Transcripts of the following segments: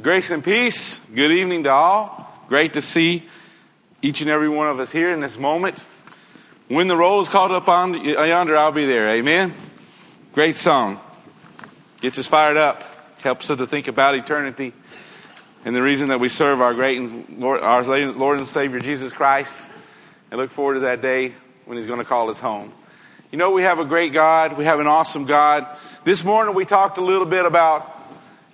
Grace and peace. Good evening to all. Great to see each and every one of us here in this moment. When the roll is called up on uh, yonder, I'll be there. Amen. Great song. Gets us fired up. Helps us to think about eternity and the reason that we serve our great and Lord, our Lord and Savior Jesus Christ and look forward to that day when He's going to call us home. You know, we have a great God. We have an awesome God. This morning we talked a little bit about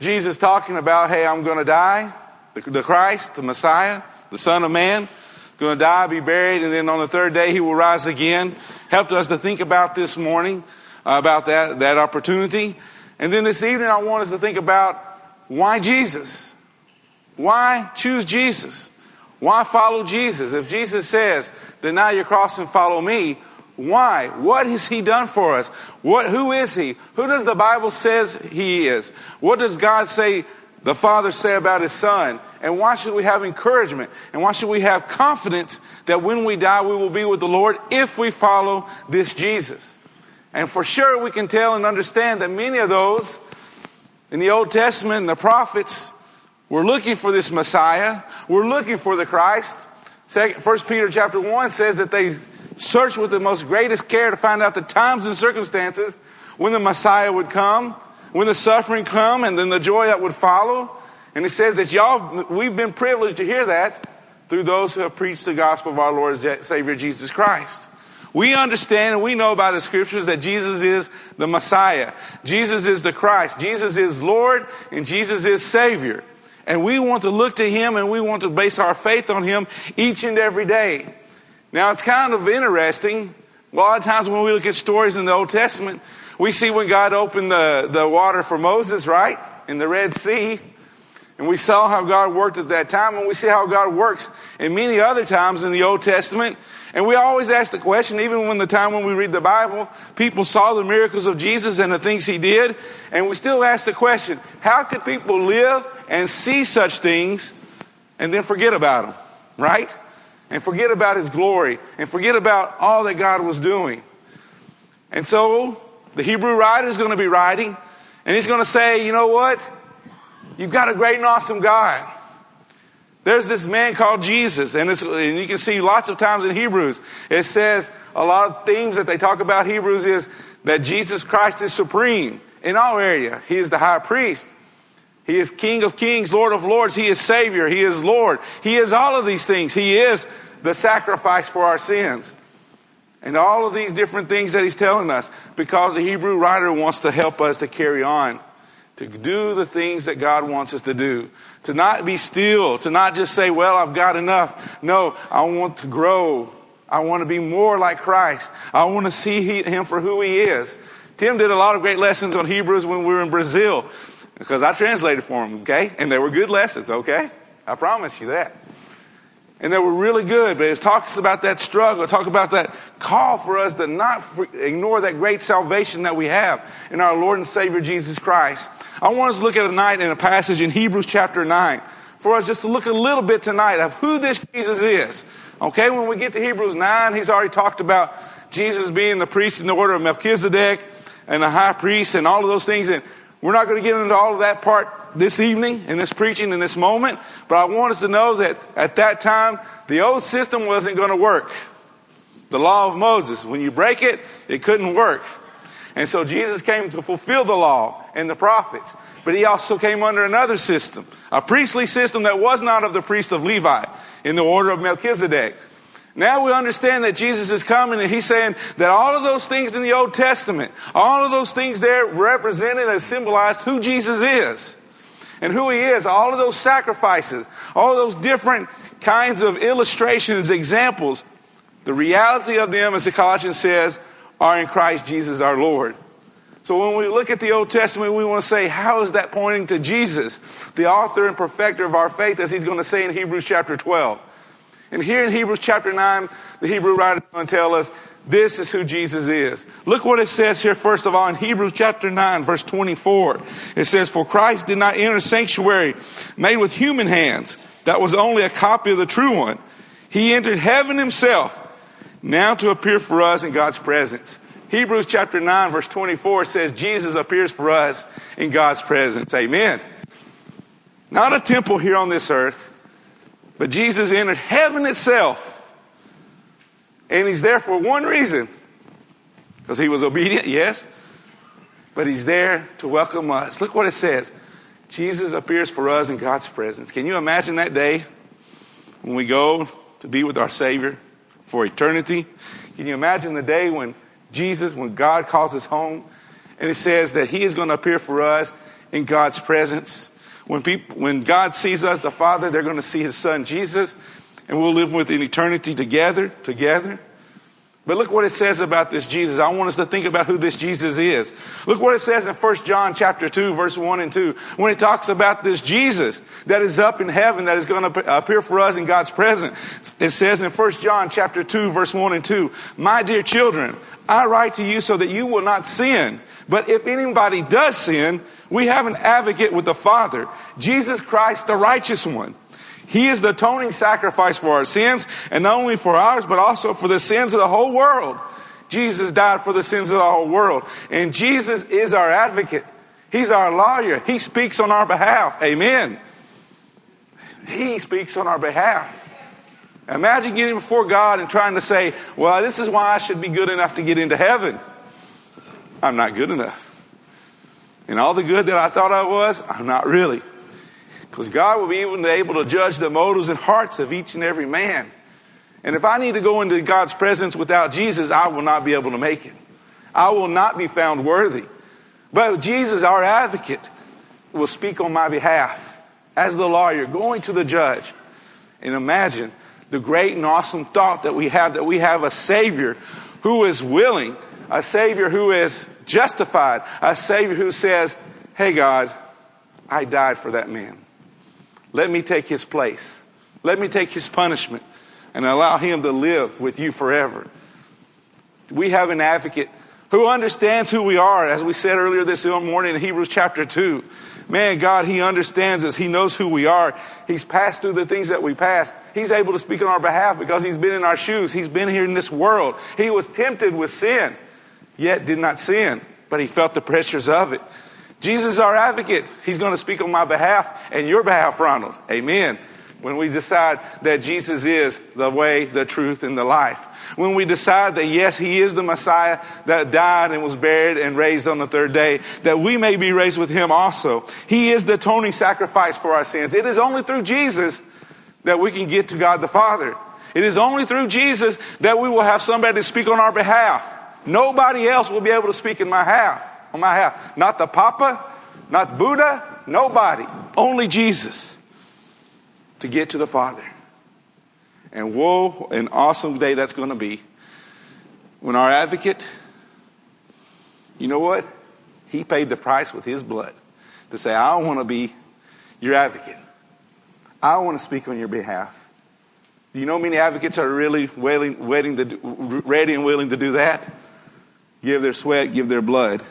Jesus talking about, hey, I'm going to die. The, the Christ, the Messiah, the Son of Man, going to die, be buried, and then on the third day he will rise again. Helped us to think about this morning, uh, about that, that opportunity. And then this evening I want us to think about why Jesus? Why choose Jesus? Why follow Jesus? If Jesus says, deny your cross and follow me, why? What has he done for us? What, who is he? Who does the Bible says he is? What does God say, the Father say about his son? And why should we have encouragement? And why should we have confidence that when we die, we will be with the Lord if we follow this Jesus? And for sure, we can tell and understand that many of those in the Old Testament and the prophets were looking for this Messiah. We're looking for the Christ. First Peter chapter 1 says that they search with the most greatest care to find out the times and circumstances when the Messiah would come, when the suffering come, and then the joy that would follow. And he says that y'all, we've been privileged to hear that through those who have preached the gospel of our Lord and Savior Jesus Christ. We understand and we know by the scriptures that Jesus is the Messiah. Jesus is the Christ. Jesus is Lord and Jesus is Savior. And we want to look to Him and we want to base our faith on Him each and every day. Now, it's kind of interesting. A lot of times when we look at stories in the Old Testament, we see when God opened the, the water for Moses, right? In the Red Sea. And we saw how God worked at that time, and we see how God works in many other times in the Old Testament. And we always ask the question, even when the time when we read the Bible, people saw the miracles of Jesus and the things he did, and we still ask the question, how could people live and see such things and then forget about them? Right? And forget about his glory and forget about all that God was doing. And so the Hebrew writer is going to be writing and he's going to say, you know what? You've got a great and awesome God. There's this man called Jesus, and, and, you can see lots of times in Hebrews, it says a lot of themes that they talk about Hebrews is that Jesus Christ is supreme in all area. He is the high priest. He is King of kings, Lord of lords. He is Savior. He is Lord. He is all of these things. He is the sacrifice for our sins. And all of these different things that he's telling us because the Hebrew writer wants to help us to carry on, to do the things that God wants us to do, to not be still, to not just say, well, I've got enough. No, I want to grow. I want to be more like Christ. I want to see him for who he is. Tim did a lot of great lessons on Hebrews when we were in Brazil because I translated for them, okay? And they were good lessons, okay? I promise you that. And they were really good, but it talks about that struggle, talk about that call for us to not ignore that great salvation that we have in our Lord and Savior Jesus Christ. I want us to look at tonight in a passage in Hebrews chapter 9 for us just to look a little bit tonight of who this Jesus is. Okay, when we get to Hebrews 9, he's already talked about Jesus being the priest in the order of Melchizedek and the high priest and all of those things. And we're not going to get into all of that part this evening in this preaching in this moment, but I want us to know that at that time, the old system wasn't going to work. The law of Moses, when you break it, it couldn't work. And so Jesus came to fulfill the law and the prophets. But he also came under another system, a priestly system that was not of the priest of Levi in the order of Melchizedek. Now we understand that Jesus is coming and he's saying that all of those things in the Old Testament, all of those things there represented and symbolized who Jesus is and who he is, all of those sacrifices, all of those different kinds of illustrations, examples, the reality of them, as the Colossians says, are in Christ Jesus our Lord. So when we look at the Old Testament, we want to say, how is that pointing to Jesus, the author and perfecter of our faith, as he's going to say in Hebrews chapter 12. And here in Hebrews chapter 9, the Hebrew writer is going to tell us this is who Jesus is. Look what it says here, first of all, in Hebrews chapter 9, verse 24. It says, For Christ did not enter a sanctuary made with human hands. That was only a copy of the true one. He entered heaven himself, now to appear for us in God's presence. Hebrews chapter 9, verse 24 says, Jesus appears for us in God's presence. Amen. Not a temple here on this earth, but Jesus entered heaven itself. And he's there for one reason because he was obedient, yes, but he's there to welcome us. Look what it says Jesus appears for us in God's presence. Can you imagine that day when we go to be with our Savior for eternity? Can you imagine the day when Jesus, when God calls us home, and it says that He is going to appear for us in God's presence? When, people, when God sees us, the Father, they're going to see His Son Jesus, and we'll live with in eternity together, together. But look what it says about this Jesus. I want us to think about who this Jesus is. Look what it says in 1 John chapter 2 verse 1 and 2 when it talks about this Jesus that is up in heaven that is going to appear for us in God's presence. It says in 1 John chapter 2 verse 1 and 2, "My dear children, I write to you so that you will not sin. But if anybody does sin, we have an advocate with the Father, Jesus Christ the righteous one." He is the atoning sacrifice for our sins, and not only for ours, but also for the sins of the whole world. Jesus died for the sins of the whole world. And Jesus is our advocate. He's our lawyer. He speaks on our behalf. Amen. He speaks on our behalf. Imagine getting before God and trying to say, well, this is why I should be good enough to get into heaven. I'm not good enough. And all the good that I thought I was, I'm not really. Because God will be even able to judge the motives and hearts of each and every man. And if I need to go into God's presence without Jesus, I will not be able to make it. I will not be found worthy. But Jesus, our advocate, will speak on my behalf as the lawyer going to the judge. And imagine the great and awesome thought that we have that we have a Savior who is willing, a Savior who is justified, a Savior who says, Hey, God, I died for that man. Let me take his place. Let me take his punishment and allow him to live with you forever. We have an advocate who understands who we are, as we said earlier this morning in Hebrews chapter 2. Man, God, He understands us. He knows who we are. He's passed through the things that we passed. He's able to speak on our behalf because He's been in our shoes. He's been here in this world. He was tempted with sin, yet did not sin, but He felt the pressures of it. Jesus is our advocate. He's going to speak on my behalf and your behalf, Ronald. Amen. When we decide that Jesus is the way, the truth, and the life. When we decide that yes, He is the Messiah that died and was buried and raised on the third day, that we may be raised with Him also. He is the atoning sacrifice for our sins. It is only through Jesus that we can get to God the Father. It is only through Jesus that we will have somebody to speak on our behalf. Nobody else will be able to speak in my behalf on my behalf. Not the Papa, not Buddha, nobody. Only Jesus to get to the Father. And whoa, an awesome day that's going to be when our advocate, you know what? He paid the price with his blood to say, I want to be your advocate. I want to speak on your behalf. Do you know many advocates are really willing, waiting to, ready and willing to do that? Give their sweat, give their blood.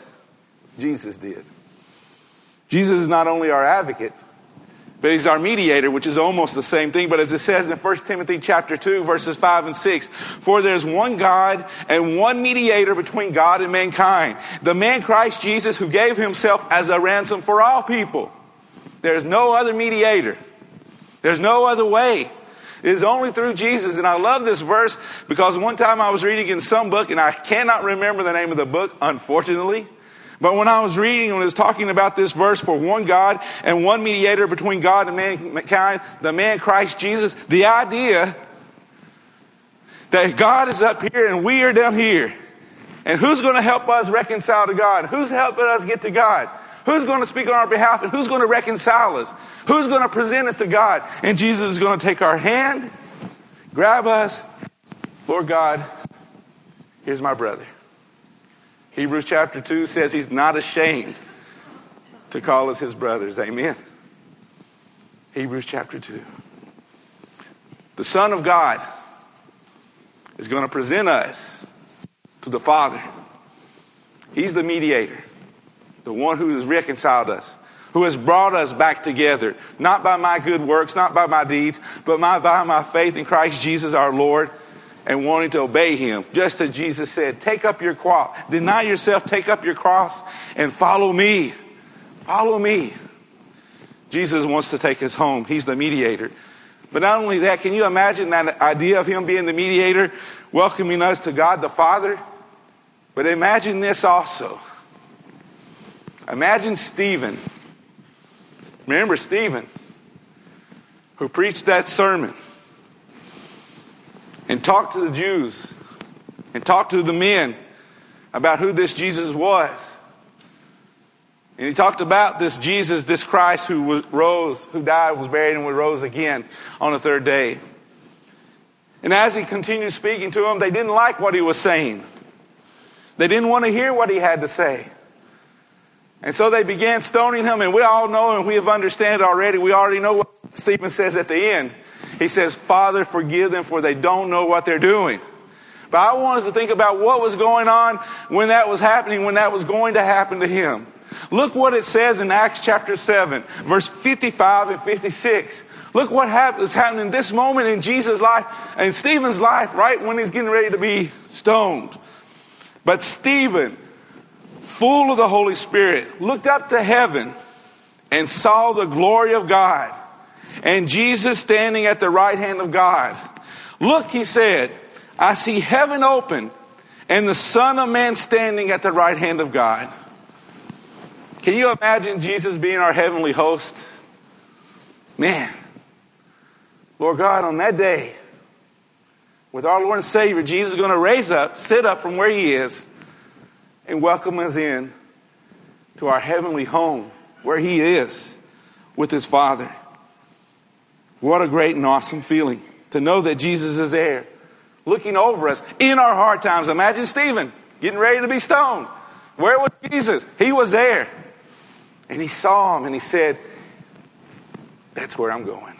Jesus did. Jesus is not only our advocate, but he's our mediator, which is almost the same thing. But as it says in 1 Timothy chapter 2, verses 5 and 6, for there's one God and one mediator between God and mankind, the man Christ Jesus who gave himself as a ransom for all people. There's no other mediator. There's no other way. It is only through Jesus. And I love this verse because one time I was reading in some book and I cannot remember the name of the book, unfortunately. But when I was reading and was talking about this verse for one God and one mediator between God and mankind, the man Christ Jesus, the idea that God is up here and we are down here. And who's going to help us reconcile to God? Who's helping us get to God? Who's going to speak on our behalf and who's going to reconcile us? Who's going to present us to God? And Jesus is going to take our hand, grab us. Lord God, here's my brother. Hebrews chapter 2 says he's not ashamed to call us his brothers. Amen. Hebrews chapter 2. The Son of God is going to present us to the Father. He's the mediator, the one who has reconciled us, who has brought us back together, not by my good works, not by my deeds, but by my faith in Christ Jesus our Lord and wanting to obey him. Just as Jesus said, take up your cross, deny yourself, take up your cross and follow me. Follow me. Jesus wants to take us home. He's the mediator. But not only that, can you imagine that idea of him being the mediator, welcoming us to God the Father? But imagine this also. Imagine Stephen. Remember Stephen, who preached that sermon and talked to the Jews and talked to the men about who this Jesus was. And he talked about this Jesus, this Christ who was, rose, who died, was buried, and rose again on the third day. And as he continued speaking to them, they didn't like what he was saying. They didn't want to hear what he had to say. And so they began stoning him, and we all know and we have understood already. We already know what Stephen says at the end. He says, Father, forgive them, for they don't know what they're doing. But I want us to think about what was going on when that was happening, when that was going to happen to him. Look what it says in Acts chapter 7, verse 55 and 56. Look what is happening in this moment in Jesus' life and Stephen's life, right when he's getting ready to be stoned. But Stephen, full of the Holy Spirit, looked up to heaven and saw the glory of God and Jesus standing at the right hand of God. Look, he said, I see heaven open and the Son of Man standing at the right hand of God. Can you imagine Jesus being our heavenly host? Man, Lord God, on that day, with our Lord and Savior, Jesus is going to raise up, sit up from where He is, and welcome us in to our heavenly home where He is with His Father. What a great and awesome feeling to know that Jesus is there, looking over us in our hard times. Imagine Stephen getting ready to be stoned. Where was Jesus? He was there. And he saw him and he said, That's where I'm going.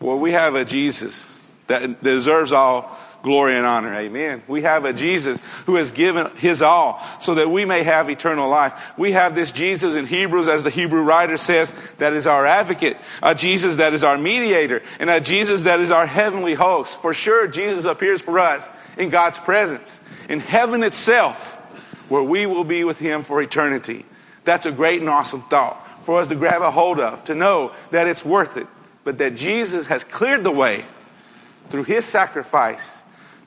Well, we have a Jesus that deserves all glory and honor. Amen. We have a Jesus who has given his all so that we may have eternal life. We have this Jesus in Hebrews, as the Hebrew writer says, that is our advocate, a Jesus that is our mediator, and a Jesus that is our heavenly host. For sure, Jesus appears for us in God's presence, in heaven itself, where we will be with him for eternity. That's a great and awesome thought for us to grab a hold of, to know that it's worth it, but that Jesus has cleared the way through his sacrifice,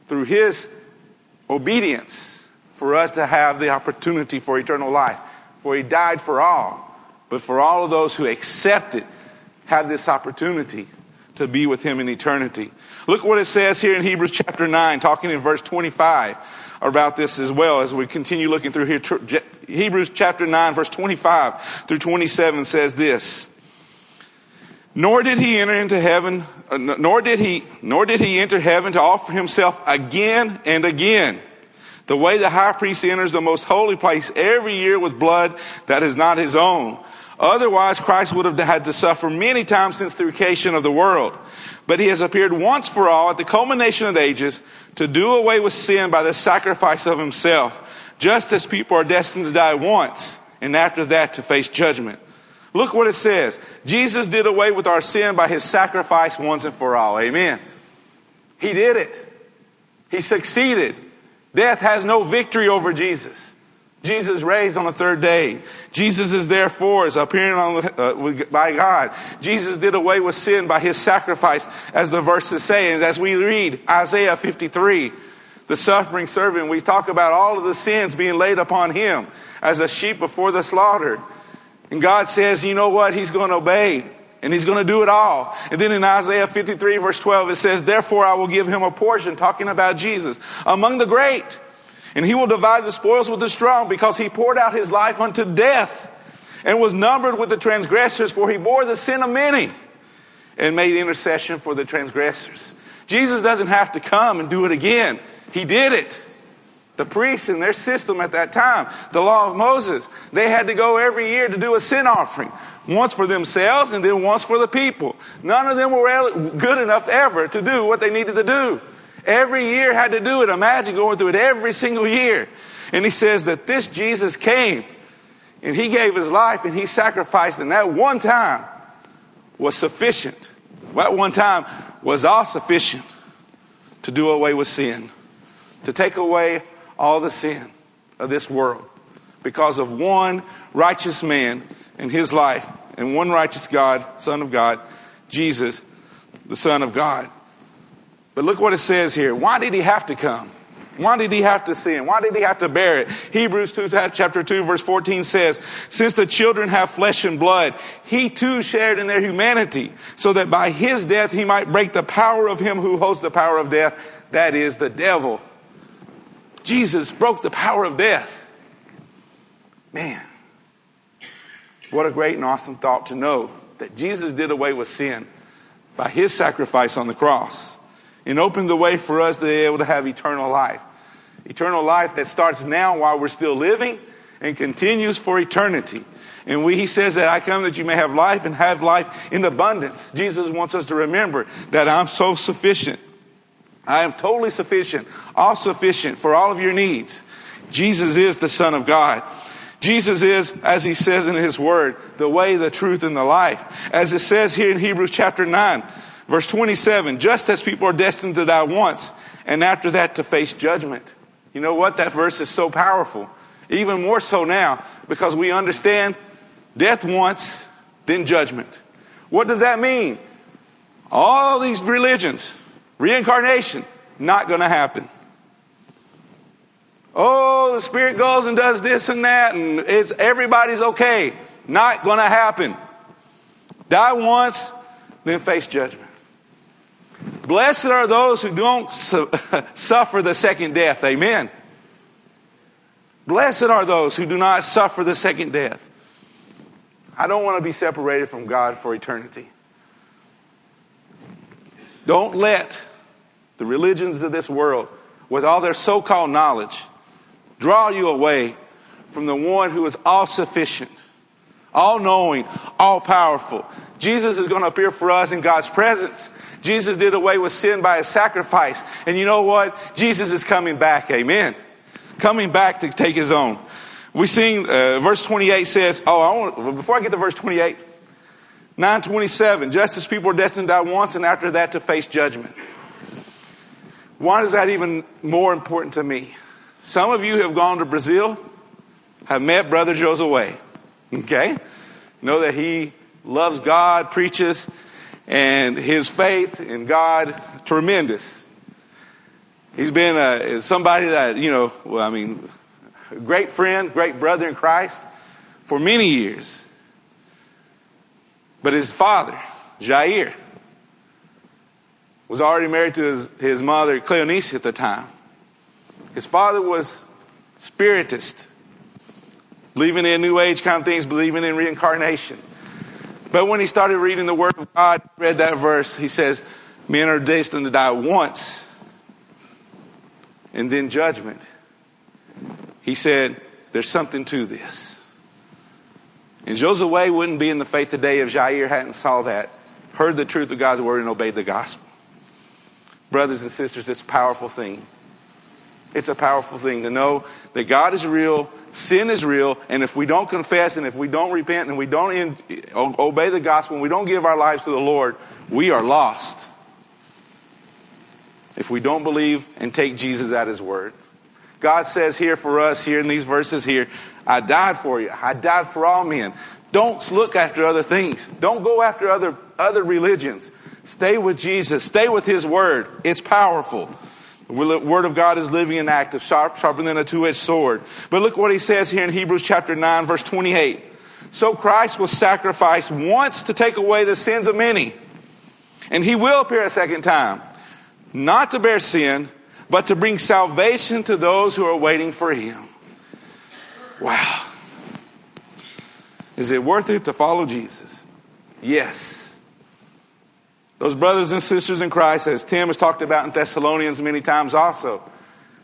through his obedience, for us to have the opportunity for eternal life. For he died for all, but for all of those who accept it, have this opportunity to be with him in eternity. Look what it says here in Hebrews chapter 9, talking in verse 25 about this as well as we continue looking through here. Hebrews chapter 9, verse 25 through 27 says this. Nor did he enter into heaven, uh, nor did he, nor did he enter heaven to offer himself again and again. The way the high priest enters the most holy place every year with blood that is not his own. Otherwise, Christ would have had to suffer many times since the creation of the world. But he has appeared once for all at the culmination of the ages to do away with sin by the sacrifice of himself, just as people are destined to die once and after that to face judgment. Look what it says. Jesus did away with our sin by his sacrifice once and for all. Amen. He did it. He succeeded. Death has no victory over Jesus. Jesus raised on the third day. Jesus is there for us, appearing on, uh, by God. Jesus did away with sin by his sacrifice, as the verses say. And as we read Isaiah 53, the suffering servant, we talk about all of the sins being laid upon him as a sheep before the slaughter. And God says, you know what? He's going to obey. And he's going to do it all. And then in Isaiah 53 verse 12, it says, therefore I will give him a portion, talking about Jesus, among the great and he will divide the spoils with the strong because he poured out his life unto death and was numbered with the transgressors for he bore the sin of many and made intercession for the transgressors. Jesus doesn't have to come and do it again. He did it. The priests in their system at that time, the law of Moses, they had to go every year to do a sin offering. Once for themselves and then once for the people. None of them were good enough ever to do what they needed to do. Every year had to do it. Imagine going through it every single year. And he says that this Jesus came and he gave his life and he sacrificed, and that one time was sufficient. That one time was all sufficient to do away with sin, to take away all the sin of this world because of one righteous man in his life and one righteous God, Son of God, Jesus, the Son of God. But look what it says here. Why did he have to come? Why did he have to sin? Why did he have to bear it? Hebrews 2, uh, chapter 2, verse 14 says, Since the children have flesh and blood, he too shared in their humanity, so that by his death he might break the power of him who holds the power of death, that is, the devil. Jesus broke the power of death. Man, what a great and awesome thought to know that Jesus did away with sin by his sacrifice on the cross and opened the way for us to be able to have eternal life. Eternal life that starts now while we're still living and continues for eternity. And we, he says that I come that you may have life and have life in abundance. Jesus wants us to remember that I'm so sufficient. I am totally sufficient, all sufficient for all of your needs. Jesus is the Son of God. Jesus is, as he says in his word, the way, the truth, and the life. As it says here in Hebrews chapter 9, verse 27, just as people are destined to die once, and after that to face judgment. You know what? That verse is so powerful. Even more so now, because we understand death once, then judgment. What does that mean? All these religions, reincarnation, not going to happen. Oh, the Spirit goes and does this and that, and it's everybody's okay. Not going to happen. Die once, then face judgment. Blessed are those who don't su- suffer the second death. Amen. Blessed are those who do not suffer the second death. I don't want to be separated from God for eternity. Don't let the religions of this world, with all their so called knowledge, draw you away from the one who is all sufficient, all knowing, all powerful. Jesus is going to appear for us in God's presence. Jesus did away with sin by his sacrifice. And you know what? Jesus is coming back. Amen. Coming back to take his own. We sing, uh, verse 28 says, oh, I want, before I get to verse 28, 927, just as people are destined to die once and after that to face judgment. Why is that even more important to me? Some of you have gone to Brazil, have met Brother Josue. Okay? Know that he loves God, preaches, and his faith in God, tremendous. He's been uh, somebody that, you know, well, I mean, a great friend, great brother in Christ for many years. But his father, Jair, was already married to his, his mother, Cleonice, at the time. His father was spiritist, believing in New Age kind of things, believing in reincarnation. But when he started reading the Word of God, read that verse, he says, Men are destined to die once and then judgment. He said, There's something to this. And Josue wouldn't be in the faith today if Jair hadn't saw that, heard the truth of God's Word, and obeyed the gospel. Brothers and sisters, it's a powerful thing. It's a powerful thing to know that God is real, sin is real, and if we don't confess and if we don't repent and we don't in, obey the gospel and we don't give our lives to the Lord, we are lost. If we don't believe and take Jesus at his word. God says here for us, here in these verses here, I died for you. I died for all men. Don't look after other things. Don't go after other, other religions. Stay with Jesus. Stay with his word. It's powerful. The word of God is living and active, sharp, sharper than a two-edged sword. But look what he says here in Hebrews chapter 9, verse 28. So Christ was sacrificed once to take away the sins of many. And he will appear a second time, not to bear sin, but to bring salvation to those who are waiting for him. Wow. Is it worth it to follow Jesus? Yes. Those brothers and sisters in Christ, as Tim has talked about in Thessalonians many times also.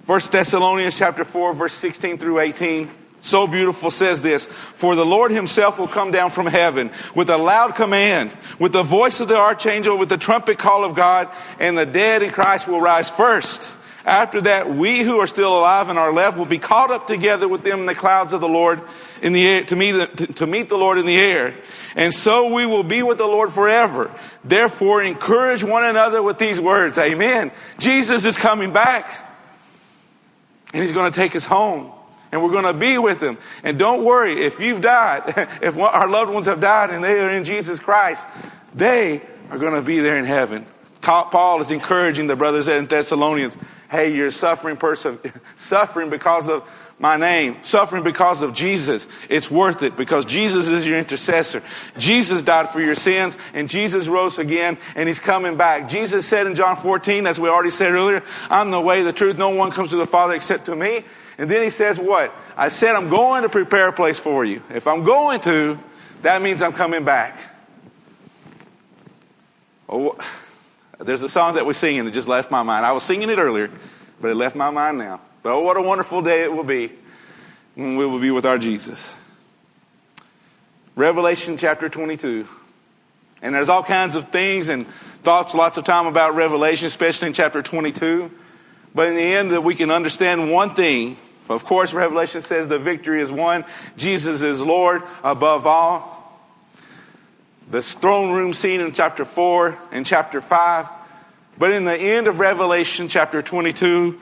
First Thessalonians chapter 4, verse 16 through 18. So beautiful says this, for the Lord himself will come down from heaven with a loud command, with the voice of the archangel, with the trumpet call of God, and the dead in Christ will rise first. After that, we who are still alive and are left will be caught up together with them in the clouds of the Lord in the air, to meet, to meet the Lord in the air. And so we will be with the Lord forever. Therefore, encourage one another with these words. Amen. Jesus is coming back. And he's going to take us home. and we're going to be with him. And don't worry, if you've died, if our loved ones have died and they are in Jesus Christ, they are going to be there in heaven. Paul is encouraging the brothers in Thessalonians, hey, you're suffering, suffering because of my name, suffering because of Jesus. It's worth it because Jesus is your intercessor. Jesus died for your sins and Jesus rose again and he's coming back. Jesus said in John 14, as we already said earlier, I'm the way, the truth. No one comes to the Father except to me. And then he says what? I said, I'm going to prepare a place for you. If I'm going to, that means I'm coming back. Oh, there's a song that we sing and it just left my mind. I was singing it earlier, but it left my mind now. But oh, what a wonderful day it will be when we will be with our Jesus. Revelation chapter 22. And there's all kinds of things and thoughts lots of time about Revelation, especially in chapter 22. But in the end, that we can understand one thing. Of course, Revelation says the victory is won. Jesus is Lord above all. The throne room scene in chapter 4 and chapter 5. But in the end of Revelation chapter 22,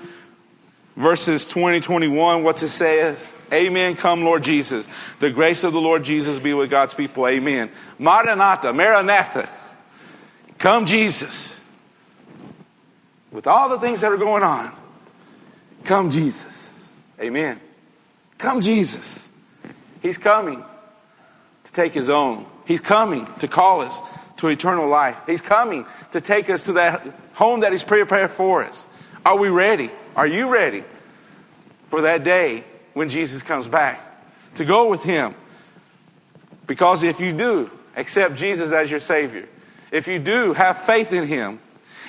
verses 20, 21, what's it says? Amen. Come, Lord Jesus. The grace of the Lord Jesus be with God's people. Amen. Maranatha, Maranatha. Come, Jesus. With all the things that are going on, come, Jesus. Amen. Come, Jesus. He's coming to take his own. He's coming to call us to eternal life. He's coming to take us to that home that He's prepared for us. Are we ready? Are you ready for that day when Jesus comes back to go with Him? Because if you do accept Jesus as your Savior, if you do have faith in Him,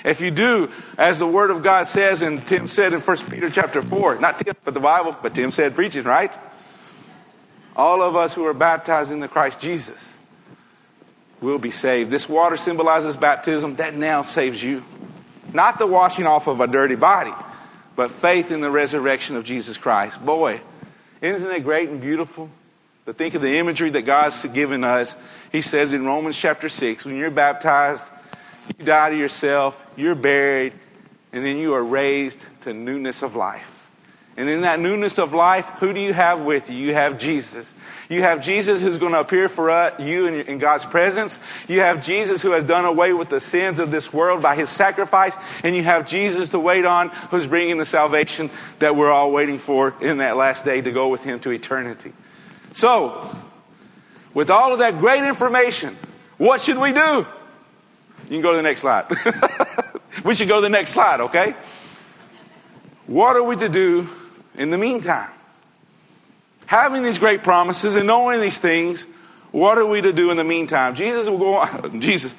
if you do, as the Word of God says, and Tim said in 1 Peter chapter 4, not Tim, but the Bible, but Tim said preaching, right? All of us who are baptized in the Christ Jesus will be saved. This water symbolizes baptism that now saves you. Not the washing off of a dirty body, but faith in the resurrection of Jesus Christ. Boy, isn't it great and beautiful? To think of the imagery that God's given us. He says in Romans chapter 6, when you're baptized, you die to yourself, you're buried, and then you are raised to newness of life. And in that newness of life, who do you have with you? You have Jesus. You have Jesus who's going to appear for you in, God's presence. You have Jesus who has done away with the sins of this world by his sacrifice. And you have Jesus to wait on who's bringing the salvation that we're all waiting for in that last day to go with him to eternity. So, with all of that great information, what should we do? You can go to the next slide. we should go to the next slide, okay? What are we to do in the meantime? Having these great promises and knowing these things, what are we to do in the meantime? Jesus will go on, Jesus,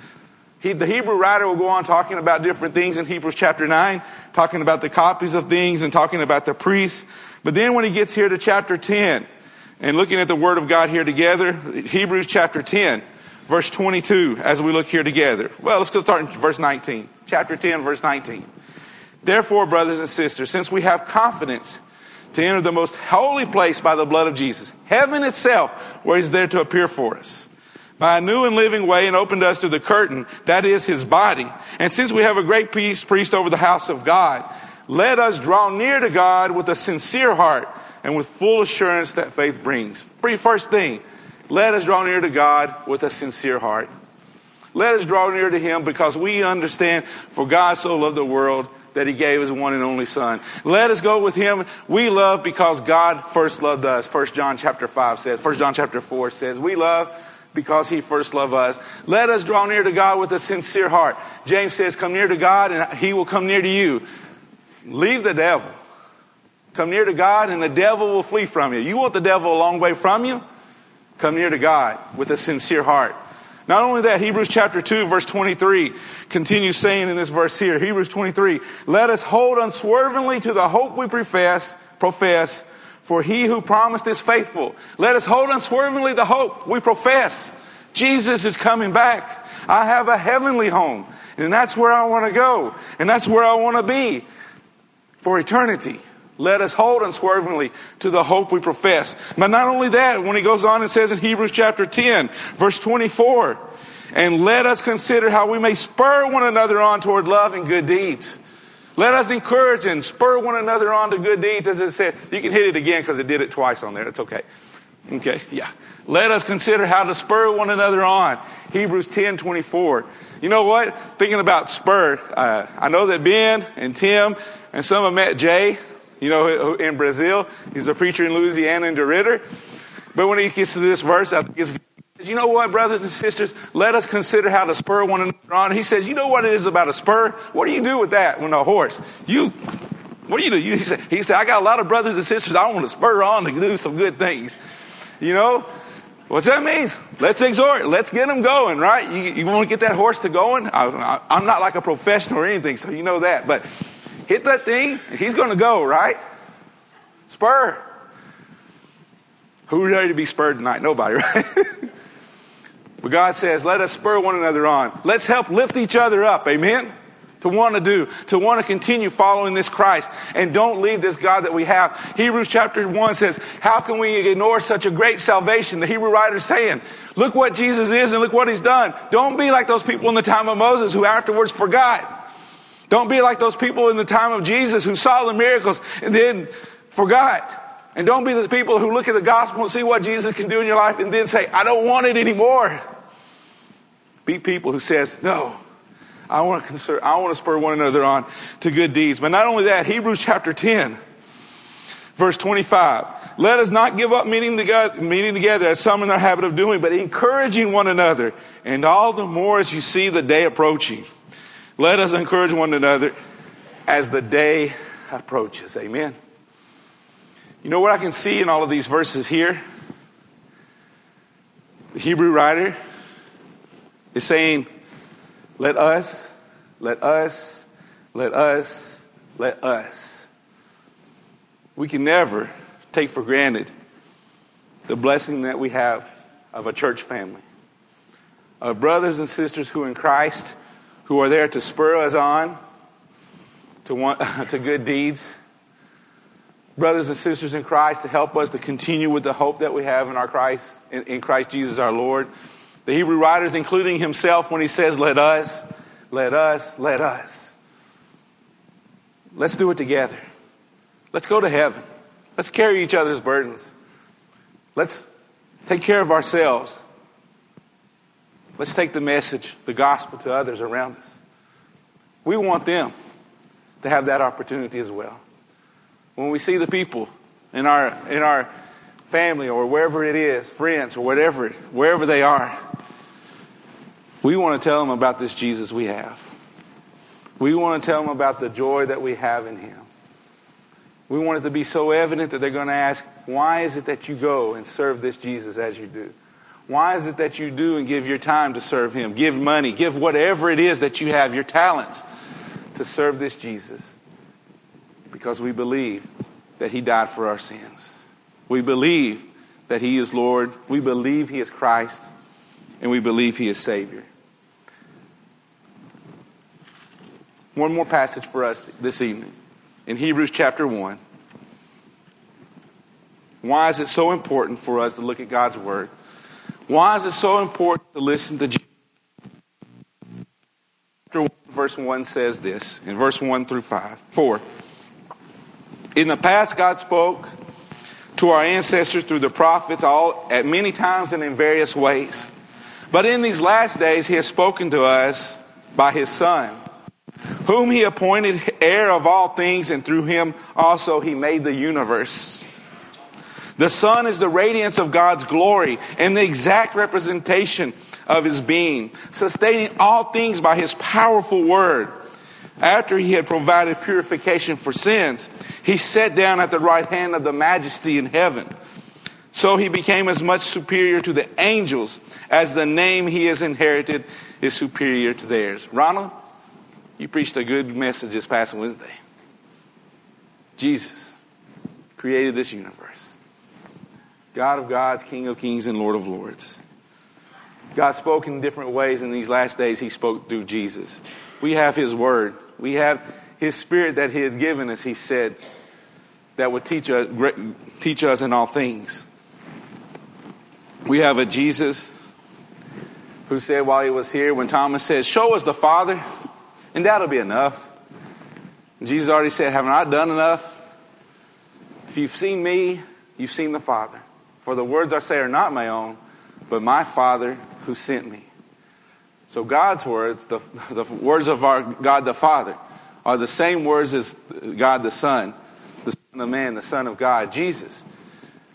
he, the Hebrew writer will go on talking about different things in Hebrews chapter 9, talking about the copies of things and talking about the priests. But then when he gets here to chapter 10, and looking at the Word of God here together, Hebrews chapter 10, verse 22, as we look here together. Well, let's go start in verse 19. Chapter 10, verse 19. Therefore, brothers and sisters, since we have confidence to enter the most holy place by the blood of Jesus, heaven itself, where he's there to appear for us, by a new and living way and opened us to the curtain, that is his body. And since we have a great priest, priest over the house of God, let us draw near to God with a sincere heart and with full assurance that faith brings. First thing, let us draw near to God with a sincere heart. Let us draw near to him because we understand for God so loved the world that he gave his one and only son. Let us go with him. We love because God first loved us. First John chapter 5 says, First John chapter 4 says, we love because he first loved us. Let us draw near to God with a sincere heart. James says, come near to God and he will come near to you. Leave the devil. Come near to God and the devil will flee from you. You want the devil a long way from you? Come near to God with a sincere heart. Not only that, Hebrews chapter 2 verse 23 continues saying in this verse here, Hebrews 23, let us hold unswervingly to the hope we profess, profess, for he who promised is faithful. Let us hold unswervingly the hope we profess. Jesus is coming back. I have a heavenly home, and that's where I want to go, and that's where I want to be for eternity. Let us hold unswervingly to the hope we profess. But not only that, when he goes on and says in Hebrews chapter 10, verse 24, and let us consider how we may spur one another on toward love and good deeds. Let us encourage and spur one another on to good deeds, as it said. You can hit it again because it did it twice on there. It's okay. Okay, yeah. Let us consider how to spur one another on. Hebrews 10 24. You know what? Thinking about spur, uh, I know that Ben and Tim and some have met Jay, you know, in Brazil. He's a preacher in Louisiana in DeRidder. But when he gets to this verse, I think it's you know what, brothers and sisters? Let us consider how to spur one another on. He says, you know what it is about a spur? What do you do with that when a horse? You, what do you do? You, he, said, he said, I got a lot of brothers and sisters I want to spur on to do some good things. You know? What's that means? Let's exhort. Let's get them going, right? You, you want to get that horse to going? I, am not like a professional or anything, so you know that. But hit that thing, and he's going to go, right? Spur. Who's ready to be spurred tonight? Nobody, right? But God says, let us spur one another on. Let's help lift each other up. Amen? To want to do, to want to continue following this Christ. And don't leave this God that we have. Hebrews chapter 1 says, How can we ignore such a great salvation? The Hebrew writer is saying, Look what Jesus is and look what he's done. Don't be like those people in the time of Moses who afterwards forgot. Don't be like those people in the time of Jesus who saw the miracles and then forgot. And don't be those people who look at the gospel and see what Jesus can do in your life and then say, I don't want it anymore. Be people who says, no, I want to I want to spur one another on to good deeds. But not only that, Hebrews chapter 10, verse 25. Let us not give up meeting together, meeting together as some in their habit of doing, but encouraging one another, and all the more as you see the day approaching. Let us encourage one another as the day approaches. Amen. You know what I can see in all of these verses here? The Hebrew writer is saying, let us, let us, let us, let us. We can never take for granted the blessing that we have of a church family, of brothers and sisters who in Christ, who are there to spur us on to, want, to good deeds, brothers and sisters in Christ to help us to continue with the hope that we have in our Christ, in, in Christ Jesus our Lord. The Hebrew writers, including himself, when he says, let us, let us, let us. Let's do it together. Let's go to heaven. Let's carry each other's burdens. Let's take care of ourselves. Let's take the message, the gospel to others around us. We want them to have that opportunity as well. When we see the people in our, in our family or wherever it is, friends or whatever, wherever they are, we want to tell them about this Jesus we have. We want to tell them about the joy that we have in Him. We want it to be so evident that they're going to ask, why is it that you go and serve this Jesus as you do? Why is it that you do and give your time to serve Him? Give money, give whatever it is that you have, your talents, to serve this Jesus. Because we believe that He died for our sins. We believe that He is Lord. We believe He is Christ. And we believe He is Savior. One more passage for us this evening in Hebrews chapter 1. Why is it so important for us to look at God's Word? Why is it so important to listen to Jesus? Chapter 1, verse 1 says this, in verse 1 through 5, 4. In the past, God spoke to our ancestors through the prophets all at many times and in various ways. But in these last days, He has spoken to us by His Son whom he appointed heir of all things, and through him also he made the universe. The Son is the radiance of God's glory and the exact representation of his being, sustaining all things by his powerful word. After he had provided purification for sins, he sat down at the right hand of the majesty in heaven. So he became as much superior to the angels as the name he has inherited is superior to theirs. Ronald? You preached a good message this past Wednesday. Jesus created this universe. God of gods, King of kings, and Lord of lords. God spoke in different ways in these last days. He spoke through Jesus. We have His Word. We have His Spirit that He had given us, He said, that would teach us, teach us in all things. We have a Jesus who said while He was here, when Thomas said, Show us the Father, and that'll be enough. Jesus already said, Have I not done enough? If you've seen me, you've seen the Father. For the words I say are not my own, but my Father who sent me. So God's words, the, the words of our God the Father, are the same words as God the Son, the Son of Man, the Son of God, Jesus.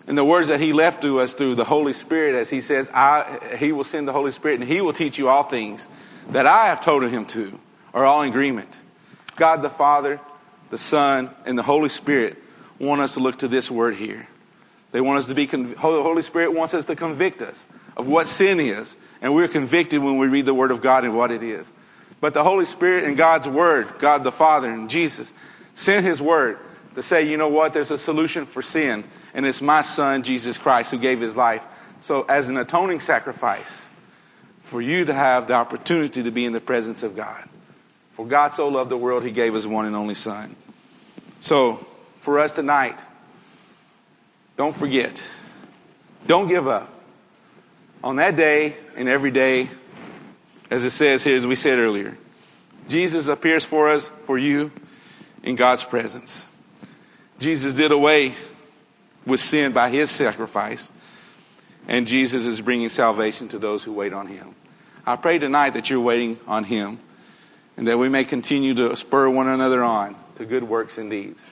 And the words that He left to us through the Holy Spirit, as He says, I, He will send the Holy Spirit and He will teach you all things that I have told Him to, are all in agreement. God the Father, the Son, and the Holy Spirit want us to look to this word here. They want us to be, the Holy Spirit wants us to convict us of what sin is. And we're convicted when we read the Word of God and what it is. But the Holy Spirit and God's Word, God the Father and Jesus, sent His Word to say, you know what, there's a solution for sin. And it's my Son, Jesus Christ, who gave His life. So, as an atoning sacrifice, for you to have the opportunity to be in the presence of God. For God so loved the world, He gave His one and only Son. So, for us tonight, don't forget. Don't give up. On that day and every day, as it says here, as we said earlier, Jesus appears for us, for you, in God's presence. Jesus did away with sin by his sacrifice, and Jesus is bringing salvation to those who wait on him. I pray tonight that you're waiting on him and that we may continue to spur one another on to good works and deeds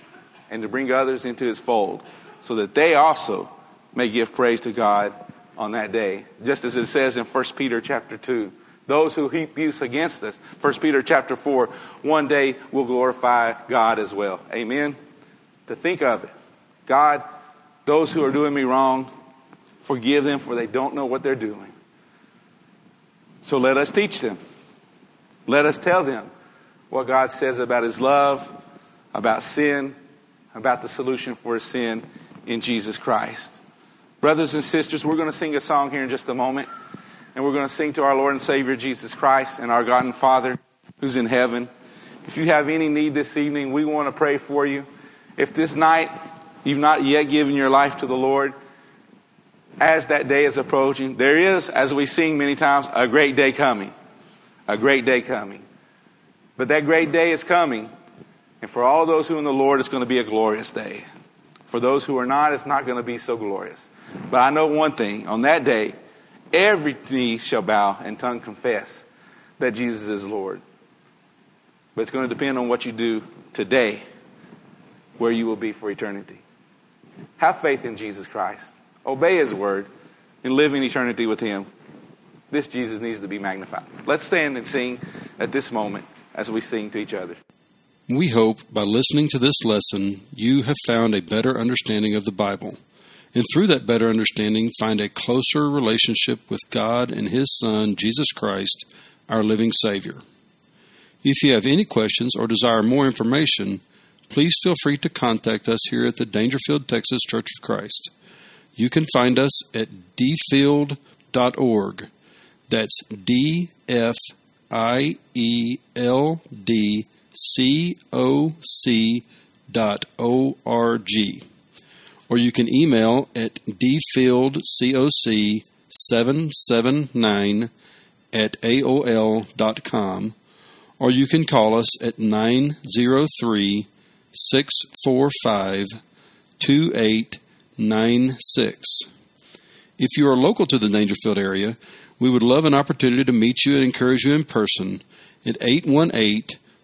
and to bring others into his fold so that they also may give praise to God on that day. Just as it says in 1 Peter chapter 2, those who heap use against us, 1 Peter chapter 4, one day will glorify God as well. Amen. To think of it. God, those who are doing me wrong, forgive them for they don't know what they're doing. So let us teach them. Let us tell them what God says about his love, about sin, about the solution for sin in Jesus Christ. Brothers and sisters, we're going to sing a song here in just a moment. And we're going to sing to our Lord and Savior Jesus Christ and our God and Father who's in heaven. If you have any need this evening, we want to pray for you. If this night you've not yet given your life to the Lord, as that day is approaching, there is, as we sing many times, a great day coming. A great day coming. But that great day is coming. And for all those who in the Lord, it's going to be a glorious day. For those who are not, it's not going to be so glorious. But I know one thing on that day, every knee shall bow and tongue confess that Jesus is Lord. But it's going to depend on what you do today, where you will be for eternity. Have faith in Jesus Christ, obey His word, and live in eternity with Him. This Jesus needs to be magnified. Let's stand and sing at this moment as we sing to each other. We hope by listening to this lesson, you have found a better understanding of the Bible, and through that better understanding, find a closer relationship with God and His Son, Jesus Christ, our living Savior. If you have any questions or desire more information, please feel free to contact us here at the Daingerfield, Texas Church of Christ. You can find us at dfield.org. That's D F I E L D coc dot O-R-G. Or you can email at dfieldcoc779 at AOL dot com, or you can call us at 903 645 2896. If you are local to the Daingerfield area, we would love an opportunity to meet you and encourage you in person at 818